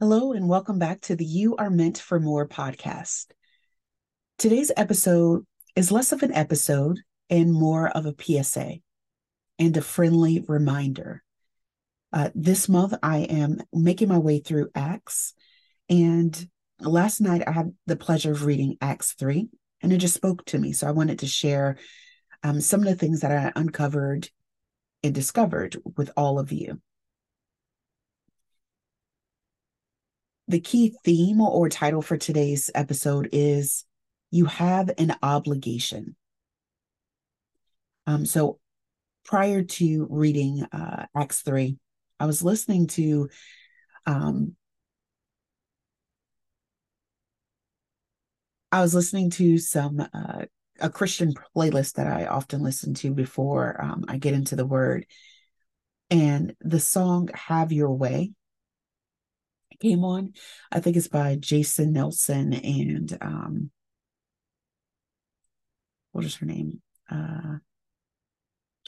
Hello, and welcome back to the You Are Meant for More podcast. Today's episode is less of an episode and more of a PSA and a friendly reminder. Uh, this month, I am making my way through Acts, and last night I had the pleasure of reading Acts 3, and it just spoke to me. So I wanted to share um, some of the things that I uncovered and discovered with all of you. The key theme or title for today's episode is You Have an Obligation. Um, so prior to reading uh, Acts 3, I was listening to um, I was listening to some uh, a Christian playlist that I often listen to before um, I get into the Word, and the song "Have Your Way" came on. I think it's by Jason Nelson and um what is her name? Uh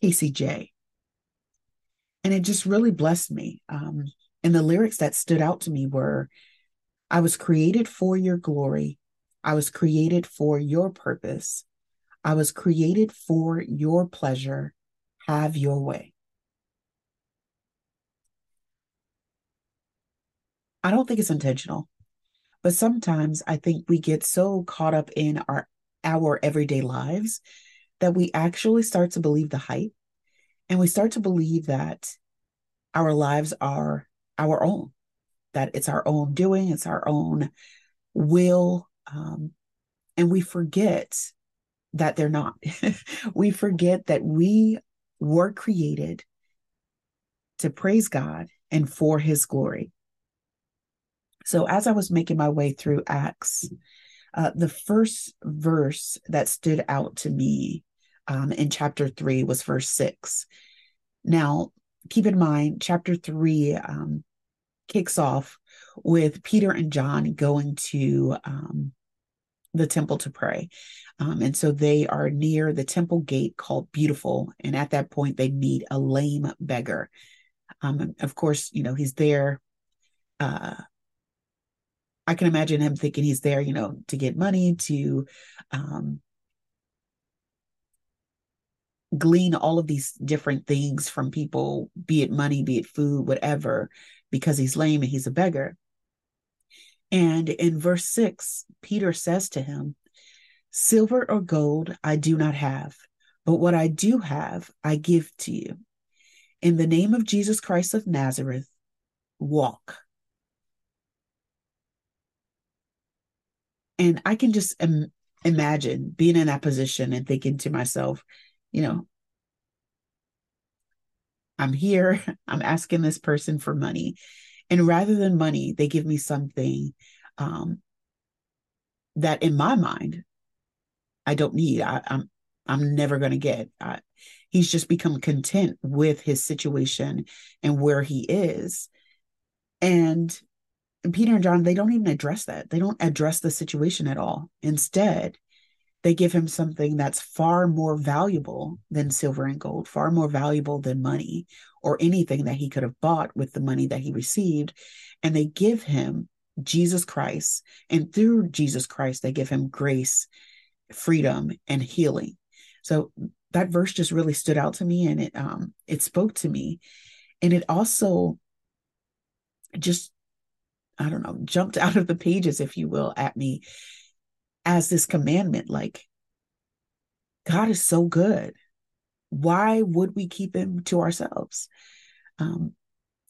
Casey J. And it just really blessed me. Um and the lyrics that stood out to me were I was created for your glory. I was created for your purpose. I was created for your pleasure. Have your way. I don't think it's intentional, but sometimes I think we get so caught up in our our everyday lives that we actually start to believe the hype and we start to believe that our lives are our own, that it's our own doing, it's our own will. Um, and we forget that they're not. we forget that we were created to praise God and for his glory. So as I was making my way through Acts, uh, the first verse that stood out to me um, in chapter three was verse six. Now, keep in mind, chapter three um, kicks off with Peter and John going to um, the temple to pray. Um, and so they are near the temple gate called Beautiful. And at that point, they meet a lame beggar. Um, of course, you know, he's there uh, I can imagine him thinking he's there, you know, to get money, to um, glean all of these different things from people, be it money, be it food, whatever, because he's lame and he's a beggar. And in verse six, Peter says to him, Silver or gold I do not have, but what I do have, I give to you. In the name of Jesus Christ of Nazareth, walk. And I can just Im- imagine being in that position and thinking to myself, you know, I'm here, I'm asking this person for money. And rather than money, they give me something um, that in my mind, I don't need. I, I'm, I'm never going to get. I, he's just become content with his situation and where he is. And Peter and John, they don't even address that. They don't address the situation at all. Instead, they give him something that's far more valuable than silver and gold, far more valuable than money or anything that he could have bought with the money that he received. And they give him Jesus Christ. And through Jesus Christ, they give him grace, freedom, and healing. So that verse just really stood out to me and it um it spoke to me. And it also just I don't know, jumped out of the pages, if you will, at me as this commandment. Like, God is so good. Why would we keep him to ourselves? Um,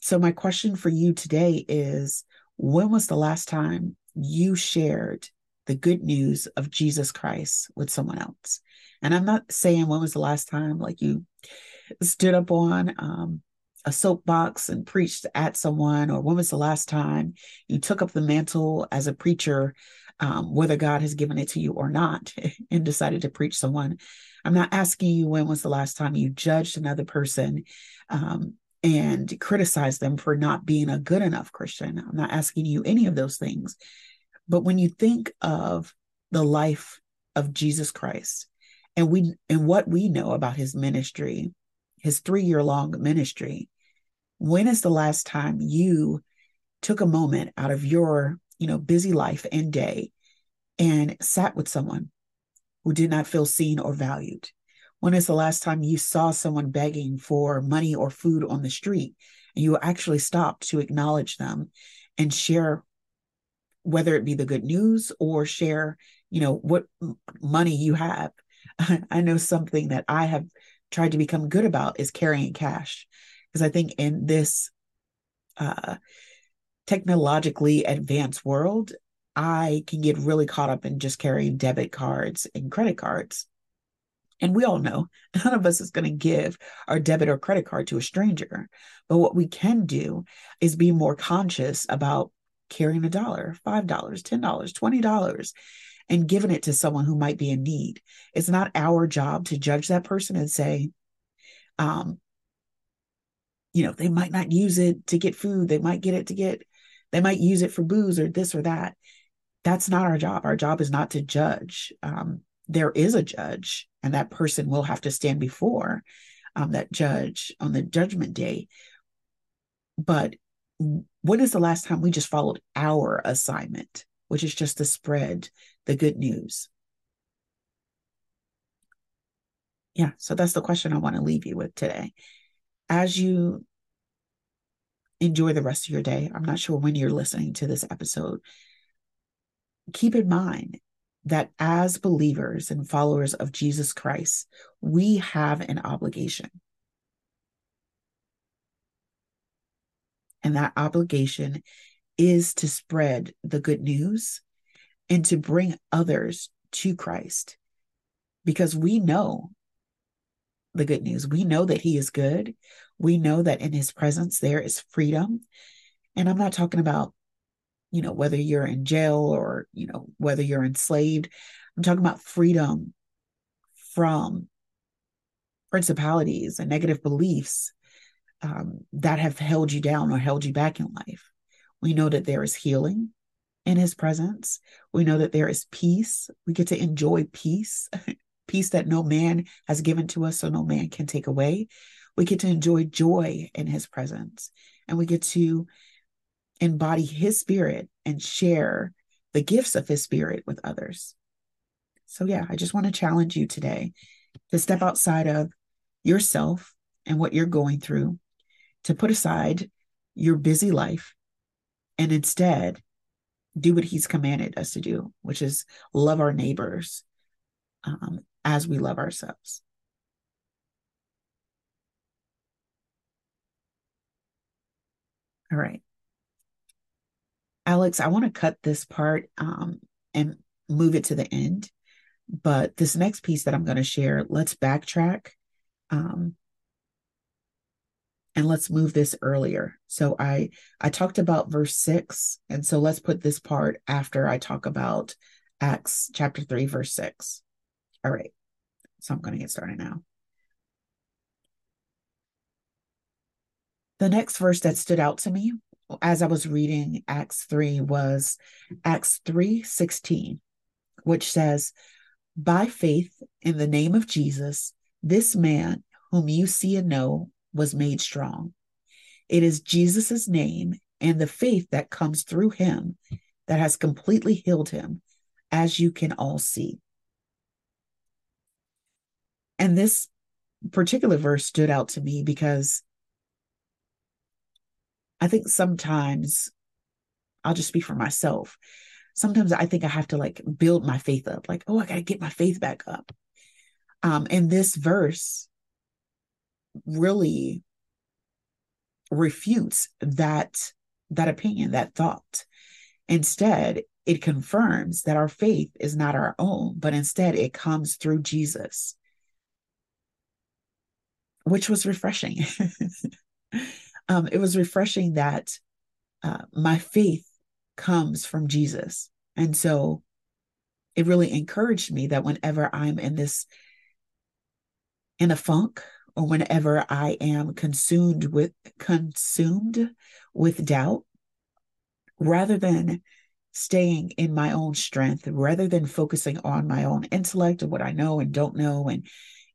so, my question for you today is when was the last time you shared the good news of Jesus Christ with someone else? And I'm not saying when was the last time, like you stood up on um, a soapbox and preached at someone, or when was the last time you took up the mantle as a preacher, um, whether God has given it to you or not, and decided to preach someone? I'm not asking you when was the last time you judged another person um, and criticized them for not being a good enough Christian. I'm not asking you any of those things. But when you think of the life of Jesus Christ and we and what we know about his ministry, his three year long ministry, when is the last time you took a moment out of your, you know, busy life and day and sat with someone who did not feel seen or valued? When is the last time you saw someone begging for money or food on the street and you actually stopped to acknowledge them and share whether it be the good news or share, you know, what money you have? I know something that I have tried to become good about is carrying cash because I think in this uh, technologically advanced world, I can get really caught up in just carrying debit cards and credit cards. And we all know none of us is going to give our debit or credit card to a stranger. But what we can do is be more conscious about carrying a dollar, $5, $10, $20, and giving it to someone who might be in need. It's not our job to judge that person and say, um, you know, they might not use it to get food. They might get it to get, they might use it for booze or this or that. That's not our job. Our job is not to judge. Um, there is a judge, and that person will have to stand before um, that judge on the judgment day. But when is the last time we just followed our assignment, which is just to spread the good news? Yeah, so that's the question I want to leave you with today as you enjoy the rest of your day, I'm not sure when you're listening to this episode, keep in mind that as believers and followers of Jesus Christ, we have an obligation. And that obligation is to spread the good news and to bring others to Christ because we know the good news. We know that He is good. We know that in His presence there is freedom. And I'm not talking about, you know, whether you're in jail or, you know, whether you're enslaved. I'm talking about freedom from principalities and negative beliefs um, that have held you down or held you back in life. We know that there is healing in his presence. We know that there is peace. We get to enjoy peace peace that no man has given to us, so no man can take away. We get to enjoy joy in his presence, and we get to embody his spirit and share the gifts of his spirit with others. So, yeah, I just want to challenge you today to step outside of yourself and what you're going through, to put aside your busy life, and instead do what he's commanded us to do, which is love our neighbors um, as we love ourselves. All right. Alex, I want to cut this part um, and move it to the end. But this next piece that I'm going to share, let's backtrack um, and let's move this earlier. So I I talked about verse six, and so let's put this part after I talk about Acts chapter three, verse six. All right. So I'm going to get started now. The next verse that stood out to me as I was reading Acts 3 was Acts 3 16, which says, By faith in the name of Jesus, this man whom you see and know was made strong. It is Jesus' name and the faith that comes through him that has completely healed him, as you can all see. And this particular verse stood out to me because I think sometimes I'll just speak for myself. Sometimes I think I have to like build my faith up, like, oh, I got to get my faith back up. Um, and this verse really refutes that that opinion, that thought. Instead, it confirms that our faith is not our own, but instead it comes through Jesus which was refreshing. um, it was refreshing that uh, my faith comes from Jesus. And so it really encouraged me that whenever I'm in this, in a funk, or whenever I am consumed with consumed with doubt, rather than staying in my own strength, rather than focusing on my own intellect and what I know and don't know, and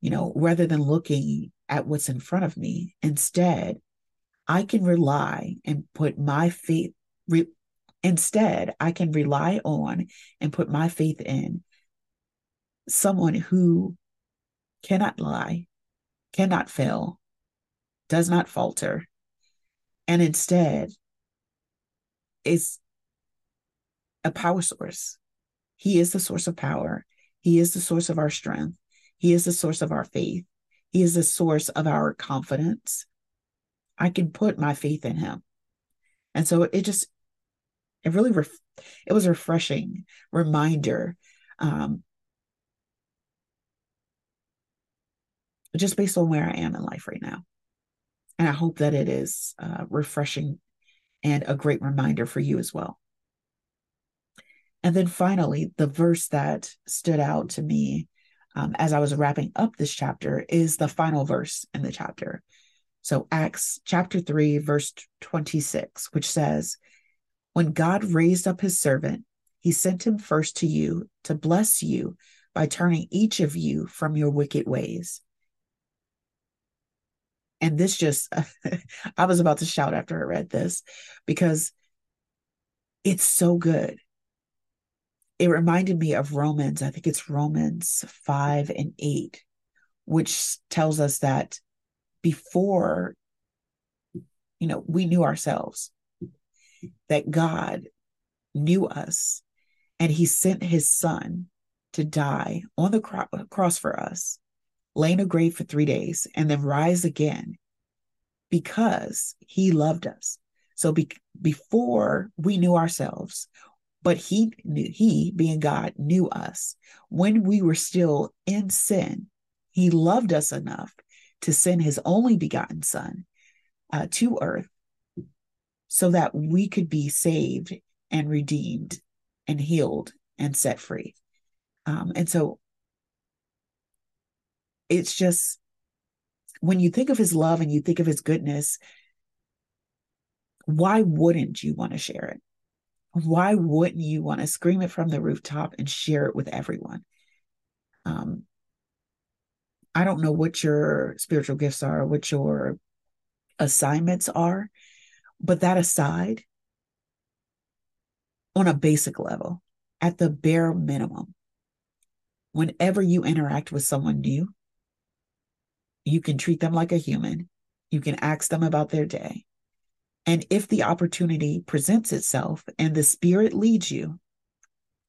you know, rather than looking at what's in front of me. Instead, I can rely and put my faith re- instead I can rely on and put my faith in someone who cannot lie, cannot fail, does not falter, and instead is a power source. He is the source of power. He is the source of our strength. He is the source of our faith. He is the source of our confidence. I can put my faith in him. And so it just, it really, ref- it was a refreshing reminder um, just based on where I am in life right now. And I hope that it is uh, refreshing and a great reminder for you as well. And then finally, the verse that stood out to me um, as I was wrapping up this chapter is the final verse in the chapter. So, Acts chapter 3, verse 26, which says, When God raised up his servant, he sent him first to you to bless you by turning each of you from your wicked ways and this just, I was about to shout after I read this because it's so good. It reminded me of Romans, I think it's Romans 5 and 8, which tells us that before, you know, we knew ourselves, that God knew us and he sent his son to die on the cross for us lay in a grave for three days, and then rise again because he loved us. So be, before we knew ourselves, but he knew, he being God knew us when we were still in sin. He loved us enough to send his only begotten son uh, to earth so that we could be saved and redeemed and healed and set free. Um, and so it's just when you think of his love and you think of his goodness, why wouldn't you want to share it? Why wouldn't you want to scream it from the rooftop and share it with everyone? Um, I don't know what your spiritual gifts are, what your assignments are, but that aside, on a basic level, at the bare minimum, whenever you interact with someone new, you can treat them like a human. You can ask them about their day. And if the opportunity presents itself and the spirit leads you,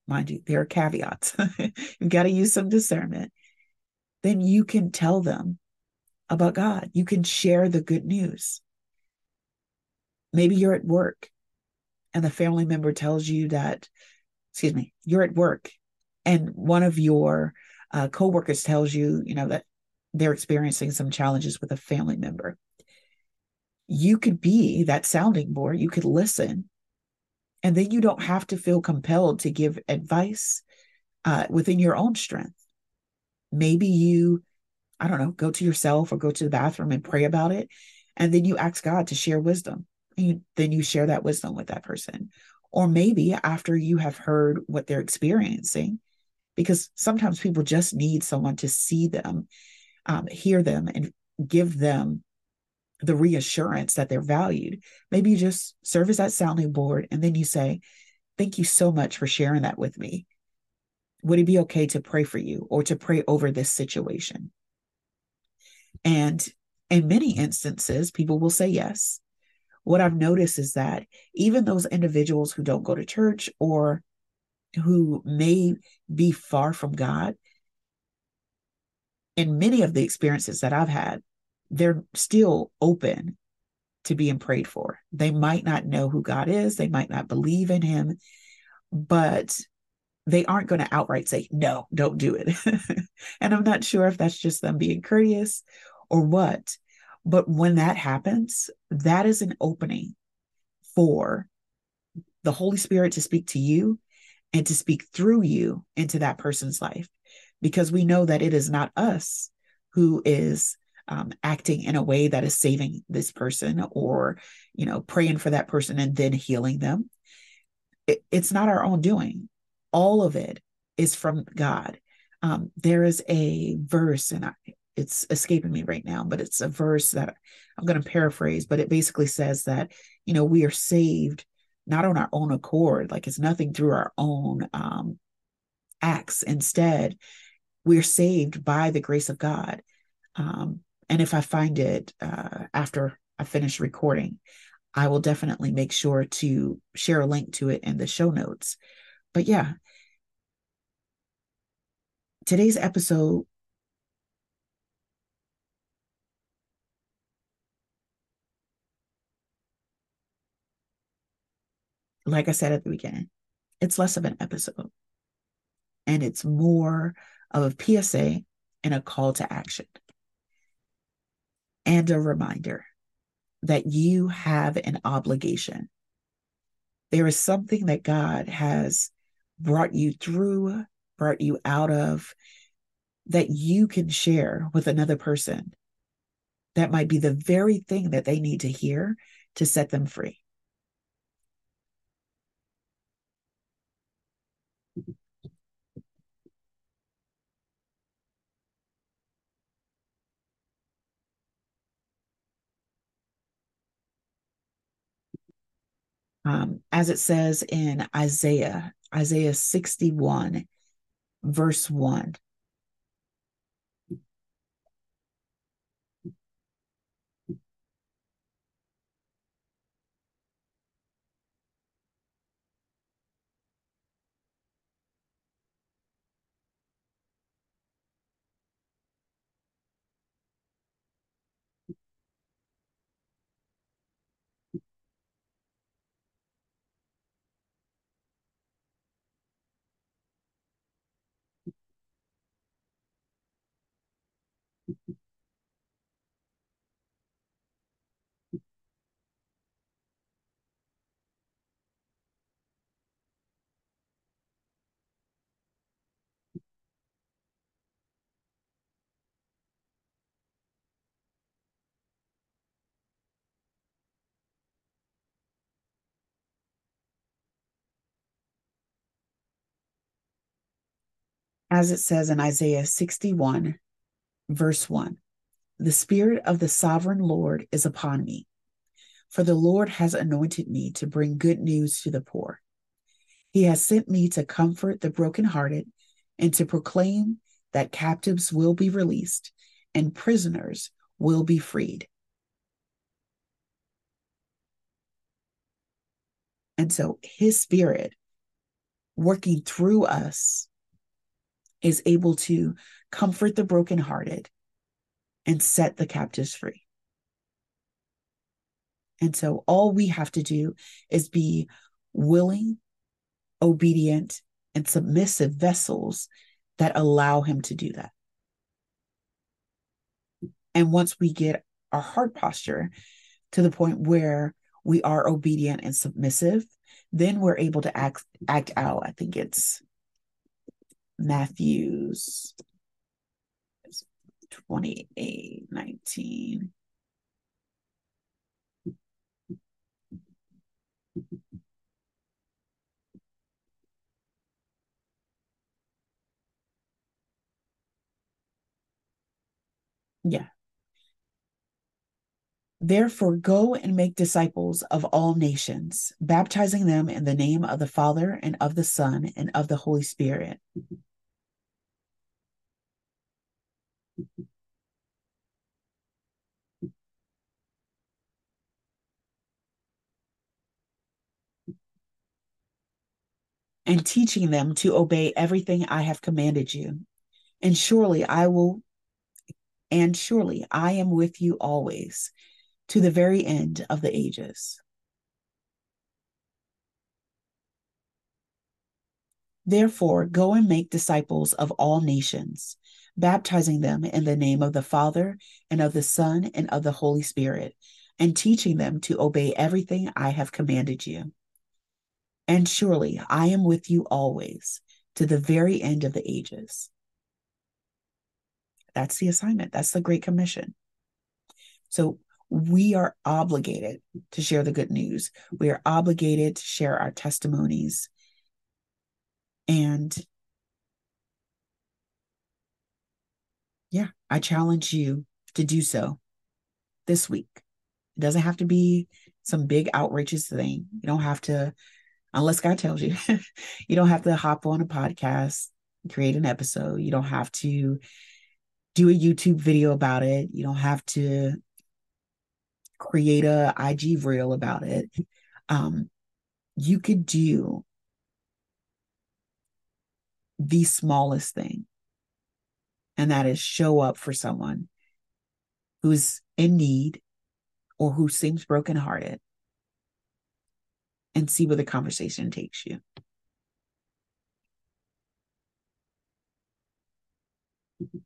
mind you, there are caveats. You've got to use some discernment. Then you can tell them about God. You can share the good news. Maybe you're at work and the family member tells you that, excuse me, you're at work and one of your uh, coworkers tells you, you know, that they're experiencing some challenges with a family member. You could be that sounding board, you could listen, and then you don't have to feel compelled to give advice uh, within your own strength. Maybe you, I don't know, go to yourself or go to the bathroom and pray about it. And then you ask God to share wisdom. And you, then you share that wisdom with that person. Or maybe after you have heard what they're experiencing, because sometimes people just need someone to see them um, hear them and give them the reassurance that they're valued. Maybe you just serve as that sounding board and then you say, Thank you so much for sharing that with me. Would it be okay to pray for you or to pray over this situation? And in many instances, people will say yes. What I've noticed is that even those individuals who don't go to church or who may be far from God, in many of the experiences that I've had, they're still open to being prayed for. They might not know who God is, they might not believe in Him, but they aren't going to outright say, no, don't do it. and I'm not sure if that's just them being courteous or what. But when that happens, that is an opening for the Holy Spirit to speak to you and to speak through you into that person's life because we know that it is not us who is um, acting in a way that is saving this person or you know praying for that person and then healing them. It, it's not our own doing. All of it is from god. Um, there is a verse and I, it's escaping me right now but it's a verse that i'm going to paraphrase but it basically says that you know we are saved not on our own accord, like it's nothing through our own um, acts. Instead, we're saved by the grace of God. Um, and if I find it uh, after I finish recording, I will definitely make sure to share a link to it in the show notes. But yeah, today's episode like I said at the beginning, it's less of an episode and it's more of a PSA and a call to action and a reminder that you have an obligation. There is something that God has brought you through, brought you out of, that you can share with another person. That might be the very thing that they need to hear to set them free. Um, as it says in Isaiah, Isaiah 61, verse 1. As it says in Isaiah 61, verse 1 The Spirit of the sovereign Lord is upon me, for the Lord has anointed me to bring good news to the poor. He has sent me to comfort the brokenhearted and to proclaim that captives will be released and prisoners will be freed. And so his spirit working through us is able to comfort the brokenhearted and set the captives free. And so all we have to do is be willing, obedient, and submissive vessels that allow him to do that. And once we get our heart posture to the point where we are obedient and submissive, then we're able to act act out. I think it's Matthew's 28 19. Yeah. Therefore, go and make disciples of all nations, baptizing them in the name of the Father and of the Son and of the Holy Spirit. And teaching them to obey everything I have commanded you. And surely I will, and surely I am with you always to the very end of the ages. Therefore, go and make disciples of all nations, baptizing them in the name of the Father and of the Son and of the Holy Spirit, and teaching them to obey everything I have commanded you. And surely I am with you always to the very end of the ages. That's the assignment. That's the Great Commission. So we are obligated to share the good news. We are obligated to share our testimonies. And yeah, I challenge you to do so this week. It doesn't have to be some big outrageous thing. You don't have to, unless God tells you, you don't have to hop on a podcast, create an episode. You don't have to do a YouTube video about it. You don't have to create a IG reel about it. Um, you could do the smallest thing, and that is show up for someone who's in need or who seems brokenhearted and see where the conversation takes you. Mm-hmm.